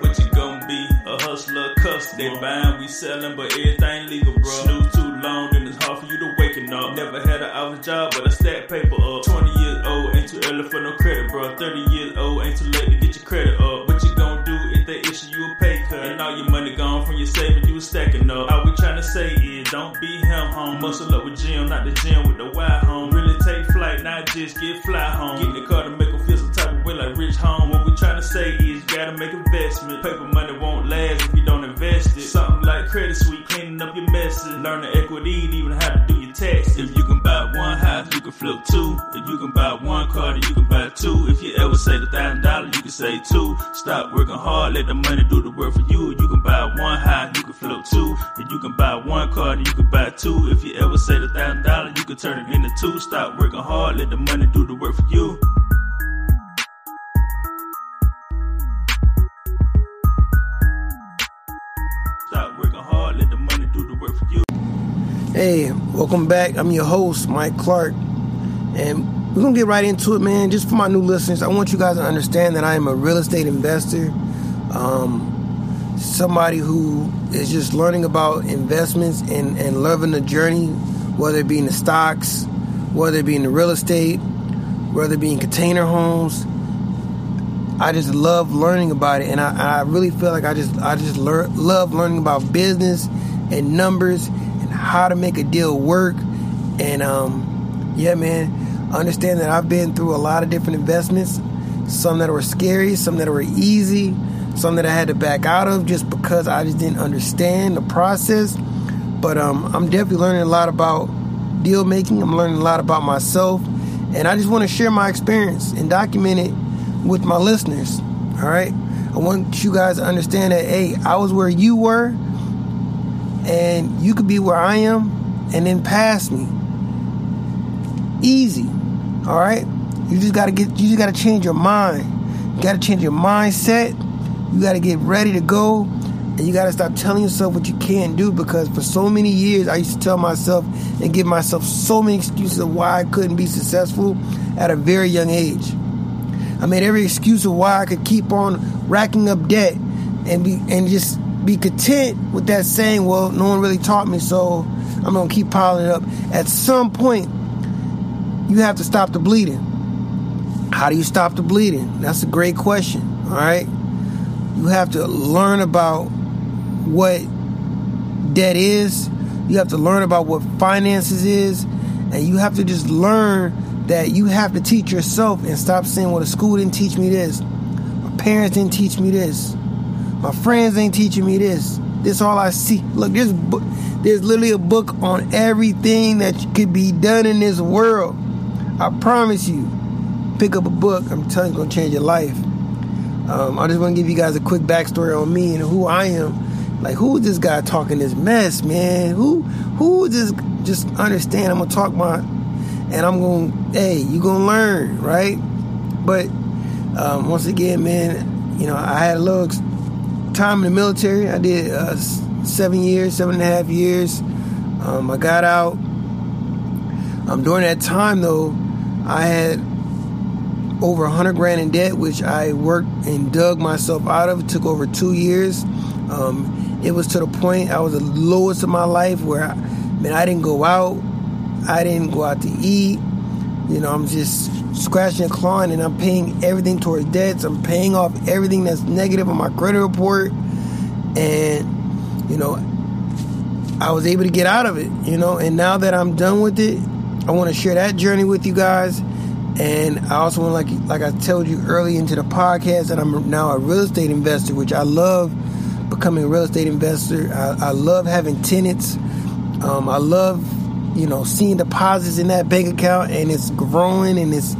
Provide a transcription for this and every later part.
What you gonna be? A hustler, customer. They buying, we selling, but everything legal, bro. Snooze too long, then it's hard for you to waking up. Never had an office job, but I stack paper up. 20 years old, ain't too early for no credit, bro. 30 years old, ain't too late to get your credit up. What you Muscle up with Jim, not the gym with the Y home. Really take flight, not just get fly home. Get in the car to make them feel some type of way like rich home. What we trying to say is, you gotta make investment. Paper money won't last if you don't invest it. Something like Credit Suite, cleaning up your messes. Learn the equity, even how to do your taxes. If you can buy one house, you can flip two. If you can buy one car, then you can buy two. If you ever save a thousand dollars, you can save two. Stop working hard, let the money do the work for you. You can buy one you can buy one car, then you can buy two. If you ever save a thousand dollars, you can turn it into two. Stop working hard, let the money do the work for you. Stop working hard, let the money do the work for you. Hey, welcome back. I'm your host, Mike Clark. And we're to get right into it, man. Just for my new listeners, I want you guys to understand that I am a real estate investor. Um, somebody who is just learning about investments and, and loving the journey, whether it be in the stocks, whether it be in the real estate, whether it be in container homes. I just love learning about it, and I, I really feel like I just I just lear- love learning about business and numbers and how to make a deal work. And um, yeah, man, understand that I've been through a lot of different investments, some that were scary, some that were easy, some that I had to back out of just because I just didn't understand the process. But um, I'm definitely learning a lot about deal making. I'm learning a lot about myself, and I just want to share my experience and document it with my listeners. All right, I want you guys to understand that hey, I was where you were, and you could be where I am, and then pass me. Easy. All right, you just gotta get. You just gotta change your mind. You gotta change your mindset. You gotta get ready to go. And you gotta stop telling yourself what you can't do because for so many years I used to tell myself and give myself so many excuses of why I couldn't be successful at a very young age. I made every excuse of why I could keep on racking up debt and be and just be content with that saying, well, no one really taught me, so I'm gonna keep piling it up. At some point, you have to stop the bleeding. How do you stop the bleeding? That's a great question. All right. You have to learn about what debt is. You have to learn about what finances is. And you have to just learn that you have to teach yourself and stop saying, well, the school didn't teach me this. My parents didn't teach me this. My friends ain't teaching me this. This all I see. Look, there's literally a book on everything that could be done in this world. I promise you. Pick up a book. I'm telling you, it's gonna change your life. Um, I just want to give you guys a quick backstory on me and who I am. Like, who is this guy talking this mess, man? Who, who this? Just understand. I'm gonna talk my, and I'm gonna, hey, you gonna learn, right? But um, once again, man, you know, I had a little time in the military. I did uh, seven years, seven and a half years. Um, I got out. Um, during that time, though, I had over a hundred grand in debt, which I worked and dug myself out of. It took over two years. Um, it was to the point I was the lowest of my life where, I, man, I didn't go out. I didn't go out to eat. You know, I'm just scratching and clawing, and I'm paying everything towards debts. I'm paying off everything that's negative on my credit report, and you know, I was able to get out of it. You know, and now that I'm done with it, I want to share that journey with you guys. And I also want, like like I told you early into the podcast, that I'm now a real estate investor, which I love becoming a real estate investor. I, I love having tenants. Um, I love, you know, seeing deposits in that bank account, and it's growing, and it's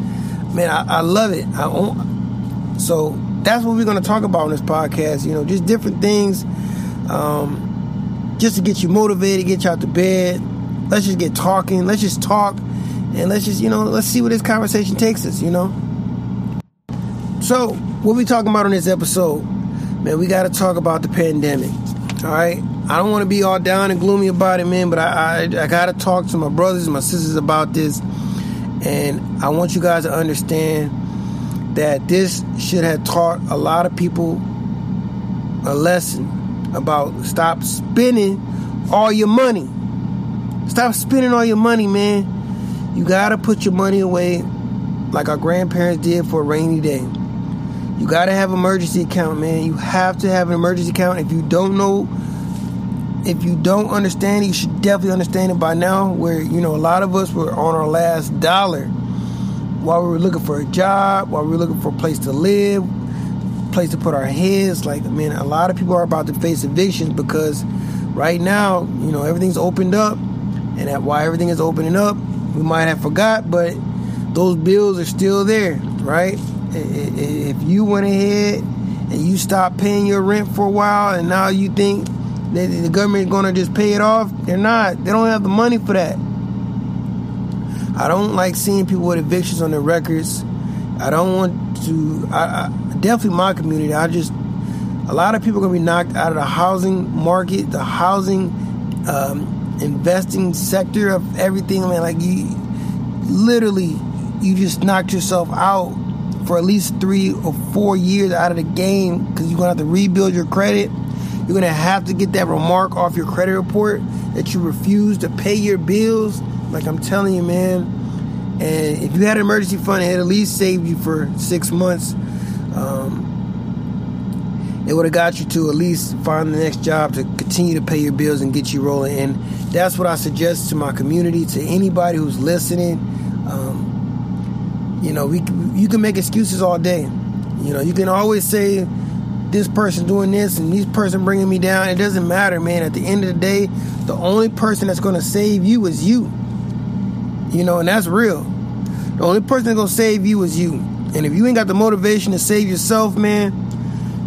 man, I, I love it. I own, so that's what we're going to talk about on this podcast. You know, just different things, um, just to get you motivated, get you out to bed. Let's just get talking. Let's just talk and let's just you know let's see where this conversation takes us you know so what we talking about on this episode man we got to talk about the pandemic all right I don't want to be all down and gloomy about it, man. But I, I, I gotta talk to my brothers and my sisters about this, and I want you guys to understand that this should have taught a lot of people a lesson about stop spending all your money. Stop spending all your money, man. You gotta put your money away like our grandparents did for a rainy day. You gotta have an emergency account, man. You have to have an emergency account. If you don't know, if you don't understand it, you should definitely understand it by now. Where you know a lot of us were on our last dollar while we were looking for a job, while we were looking for a place to live, place to put our heads. Like, man, a lot of people are about to face evictions because right now, you know, everything's opened up, and why everything is opening up, we might have forgot, but those bills are still there, right? If you went ahead and you stopped paying your rent for a while, and now you think that the government is going to just pay it off, they're not. They don't have the money for that. I don't like seeing people with evictions on their records. I don't want to. I, I definitely my community. I just a lot of people are gonna be knocked out of the housing market, the housing um, investing sector of everything. I mean, like you, literally, you just knocked yourself out for at least three or four years out of the game because you're gonna have to rebuild your credit. You're gonna have to get that remark off your credit report that you refuse to pay your bills like I'm telling you, man. And if you had an emergency fund, it at least saved you for six months. Um, it would have got you to at least find the next job to continue to pay your bills and get you rolling. And that's what I suggest to my community, to anybody who's listening. Um, you know, we you can make excuses all day. You know, you can always say this person doing this and this person bringing me down. It doesn't matter, man. At the end of the day, the only person that's going to save you is you. You know, and that's real. The only person that's gonna save you is you. And if you ain't got the motivation to save yourself, man,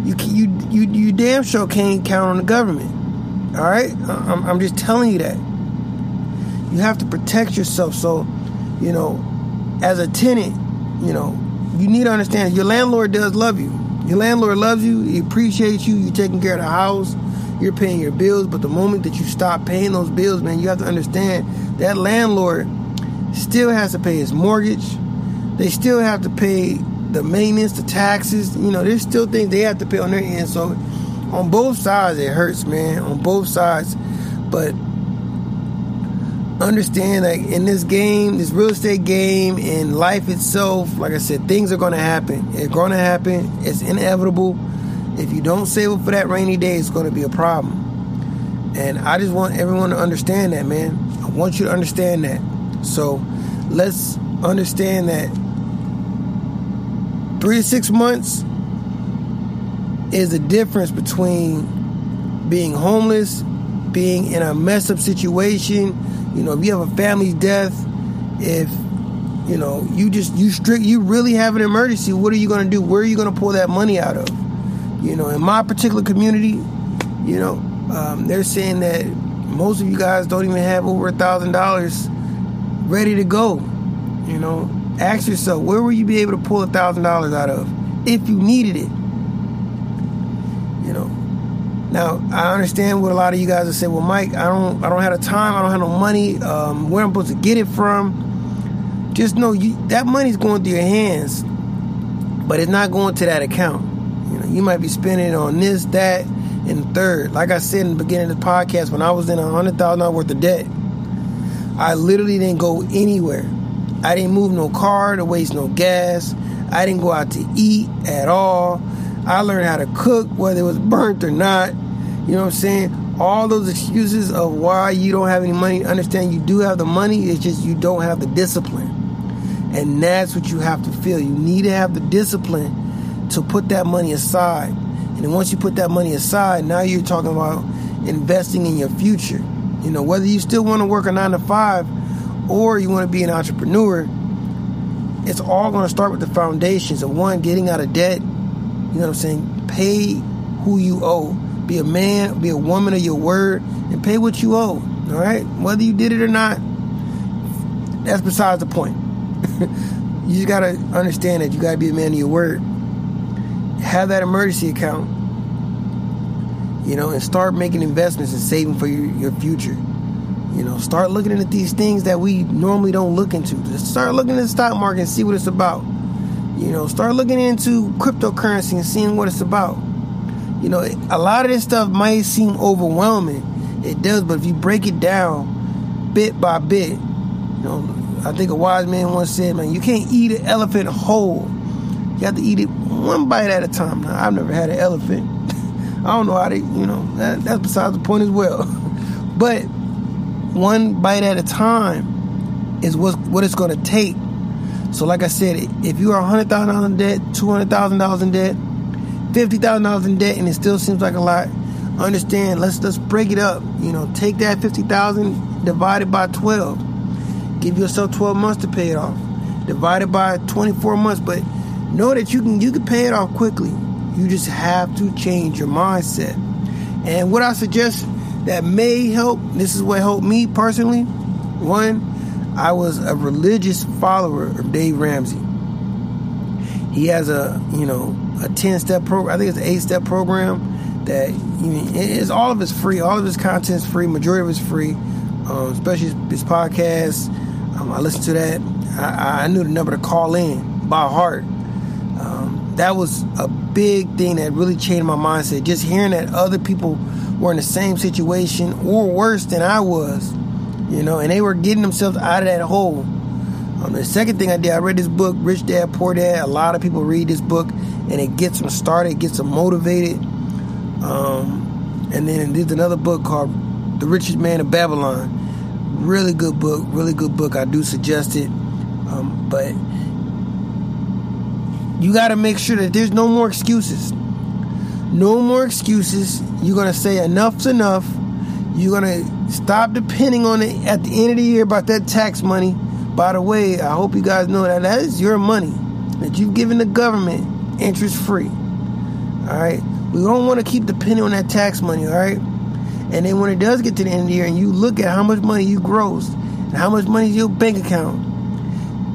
you you you you damn sure can't count on the government. All right, I'm, I'm just telling you that. You have to protect yourself. So, you know, as a tenant, you know, you need to understand your landlord does love you. Your landlord loves you. He appreciates you. You're taking care of the house. You're paying your bills. But the moment that you stop paying those bills, man, you have to understand that landlord still has to pay his mortgage. They still have to pay the maintenance, the taxes. You know, there's still things they have to pay on their end. So on both sides, it hurts, man. On both sides, but understand that in this game, this real estate game, and life itself, like I said, things are going to happen. It's going to happen. It's inevitable. If you don't save up for that rainy day, it's going to be a problem. And I just want everyone to understand that, man. I want you to understand that. So let's understand that three to six months is the difference between being homeless, being in a mess up situation. You know, if you have a family death, if you know you just you strict you really have an emergency, what are you going to do? Where are you going to pull that money out of? You know, in my particular community, you know, um, they're saying that most of you guys don't even have over a thousand dollars ready to go. You know, ask yourself, where will you be able to pull a thousand dollars out of if you needed it? You know. Now I understand what a lot of you guys are saying. Well, Mike, I don't, I don't have the time. I don't have no money. Um, where I'm supposed to get it from? Just know you that money's going through your hands, but it's not going to that account. You know, you might be spending it on this, that, and third. Like I said in the beginning of the podcast, when I was in a hundred thousand dollars worth of debt, I literally didn't go anywhere. I didn't move no car to waste no gas. I didn't go out to eat at all. I learned how to cook, whether it was burnt or not. You know what I'm saying? All those excuses of why you don't have any money, understand you do have the money, it's just you don't have the discipline. And that's what you have to feel. You need to have the discipline to put that money aside. And then once you put that money aside, now you're talking about investing in your future. You know, whether you still want to work a nine to five or you want to be an entrepreneur, it's all going to start with the foundations of one, getting out of debt. You know what I'm saying? Pay who you owe. Be a man, be a woman of your word, and pay what you owe. All right? Whether you did it or not, that's besides the point. you just got to understand that you got to be a man of your word. Have that emergency account. You know, and start making investments and saving for your, your future. You know, start looking at these things that we normally don't look into. Just start looking at the stock market and see what it's about. You know, start looking into cryptocurrency and seeing what it's about. You know, a lot of this stuff might seem overwhelming. It does, but if you break it down bit by bit, you know, I think a wise man once said, man, you can't eat an elephant whole. You have to eat it one bite at a time. Now, I've never had an elephant. I don't know how to, you know, that, that's besides the point as well. but one bite at a time is what, what it's going to take. So, like I said, if you are $100,000 in debt, $200,000 in debt, $50,000 in debt, and it still seems like a lot, understand, let's, let's break it up. You know, take that 50000 divided by 12. Give yourself 12 months to pay it off. Divide it by 24 months, but know that you can you can pay it off quickly. You just have to change your mindset. And what I suggest that may help, this is what helped me personally. One, I was a religious follower of Dave Ramsey. He has a, you know, a 10 step program. I think it's an 8 step program that it's all of it's free. All of his content is free. Majority of it's free, um, especially his, podcast. Um, I listened to that. I, I, knew the number to call in by heart. That was a big thing that really changed my mindset. Just hearing that other people were in the same situation or worse than I was, you know, and they were getting themselves out of that hole. Um, the second thing I did, I read this book, Rich Dad Poor Dad. A lot of people read this book, and it gets them started, gets them motivated. Um, and then there's another book called The Richest Man of Babylon. Really good book, really good book. I do suggest it. Um, but you got to make sure that there's no more excuses. No more excuses. You're going to say enough's enough. You're going to stop depending on it at the end of the year about that tax money. By the way, I hope you guys know that that is your money that you've given the government interest free. All right. We don't want to keep depending on that tax money. All right. And then when it does get to the end of the year and you look at how much money you grossed and how much money is your bank account,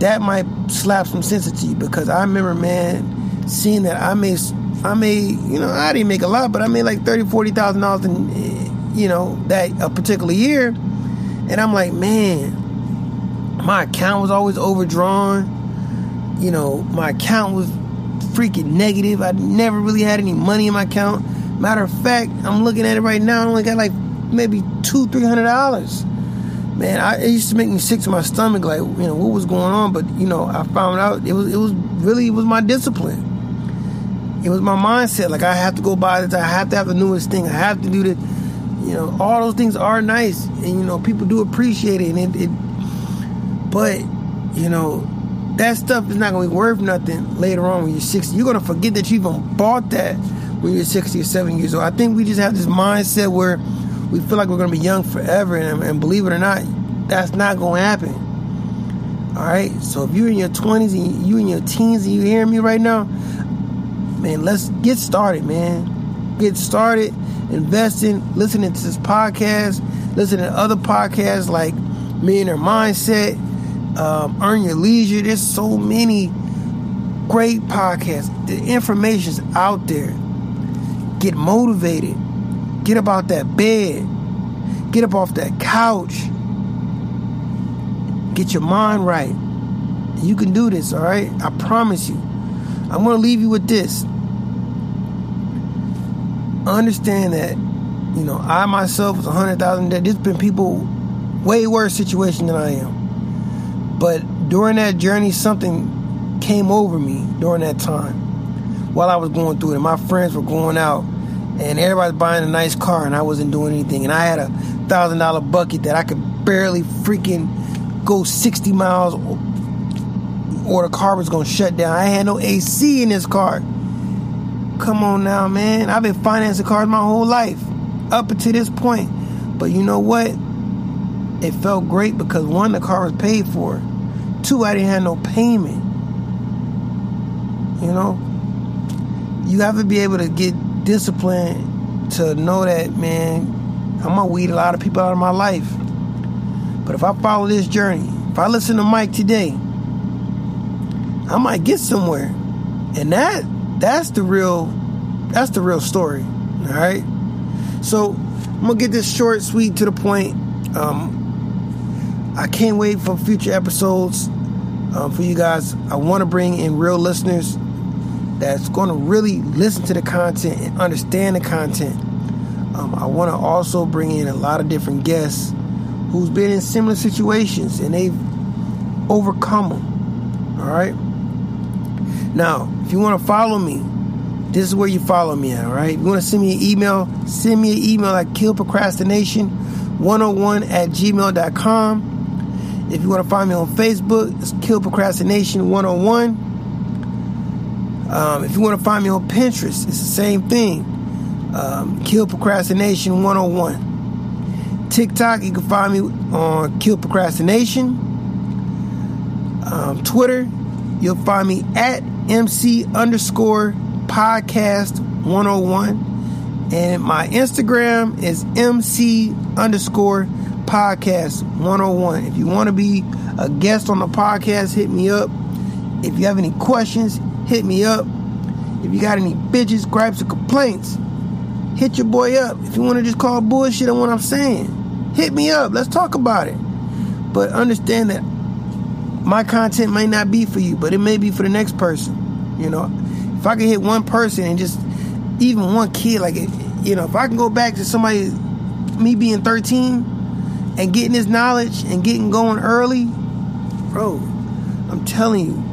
that might slap some sense into you because I remember, man, seeing that I made, I made, you know, I didn't make a lot, but I made like thirty, forty thousand dollars in, eh, you know, that a particular year, and I'm like, man, my account was always overdrawn. You know, my account was freaking negative. I never really had any money in my account. Matter of fact, I'm looking at it right now. I only got like maybe two, three hundred dollars man, I, it used to make me sick to my stomach. Like, you know, what was going on? But you know, I found out it was it was really it was my discipline. It was my mindset. Like, I have to go buy this. I have to have the newest thing. I have to do this. You know, all those things are nice, and you know, people do appreciate it. And it, it but you know, that stuff is not going to be worth nothing later on when you're 60. You're going to forget that you even bought that when you're 60 or 70 years old. I think we just have this mindset where we feel like we're going to be young forever, and, and believe it or not, that's not going to happen. All right. So if you're in your 20s and you in your teens and you hear me right now, man, let's get started, man. Get started investing, listening to this podcast, listening to other podcasts like Millionaire Mindset, um, Earn Your Leisure. There's so many great podcasts. The information's out there. Get motivated. Get up out that bed. Get up off that couch. Get your mind right. You can do this, all right? I promise you. I'm going to leave you with this. Understand that, you know, I myself was 100,000 debt. There's been people way worse situation than I am. But during that journey, something came over me during that time while I was going through it. And my friends were going out and everybody's buying a nice car and I wasn't doing anything. And I had a thousand dollar bucket that I could barely freaking go 60 miles or the car was gonna shut down. I had no AC in this car. Come on now, man. I've been financing cars my whole life up until this point. But you know what? It felt great because one, the car was paid for. Two, I didn't have no payment. You know? You have to be able to get discipline to know that, man, I'm gonna weed a lot of people out of my life. But if I follow this journey, if I listen to Mike today, I might get somewhere. And that that's the real that's the real story. All right? So I'm gonna get this short, sweet, to the point. Um, I can't wait for future episodes um, for you guys. I want to bring in real listeners that's going to really listen to the content and understand the content. Um, I want to also bring in a lot of different guests who's been in similar situations and they've overcome them. All right. Now, if you want to follow me, this is where you follow me at. All right. If you want to send me an email, send me an email at killprocrastination101 at gmail.com. If you want to find me on Facebook, it's Kill Procrastination 101. Um, if you want to find me on Pinterest, it's the same thing. Um, Kill Procrastination 101. TikTok, you can find me on Kill Procrastination. Um, Twitter, you'll find me at MC underscore podcast 101. And my Instagram is MC underscore podcast 101. If you want to be a guest on the podcast, hit me up. If you have any questions, hit me up. If you got any bitches, gripes, or complaints, hit your boy up. If you want to just call bullshit on what I'm saying, hit me up. Let's talk about it. But understand that my content may not be for you, but it may be for the next person. You know, if I can hit one person and just even one kid, like, you know, if I can go back to somebody, me being 13 and getting this knowledge and getting going early, bro, I'm telling you,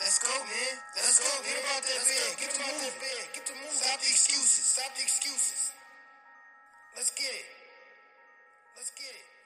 Let's go, man. Let's go. Get about that bed. Get to move. Get to move. Stop the excuses. Stop the excuses. Let's get it. Let's get it.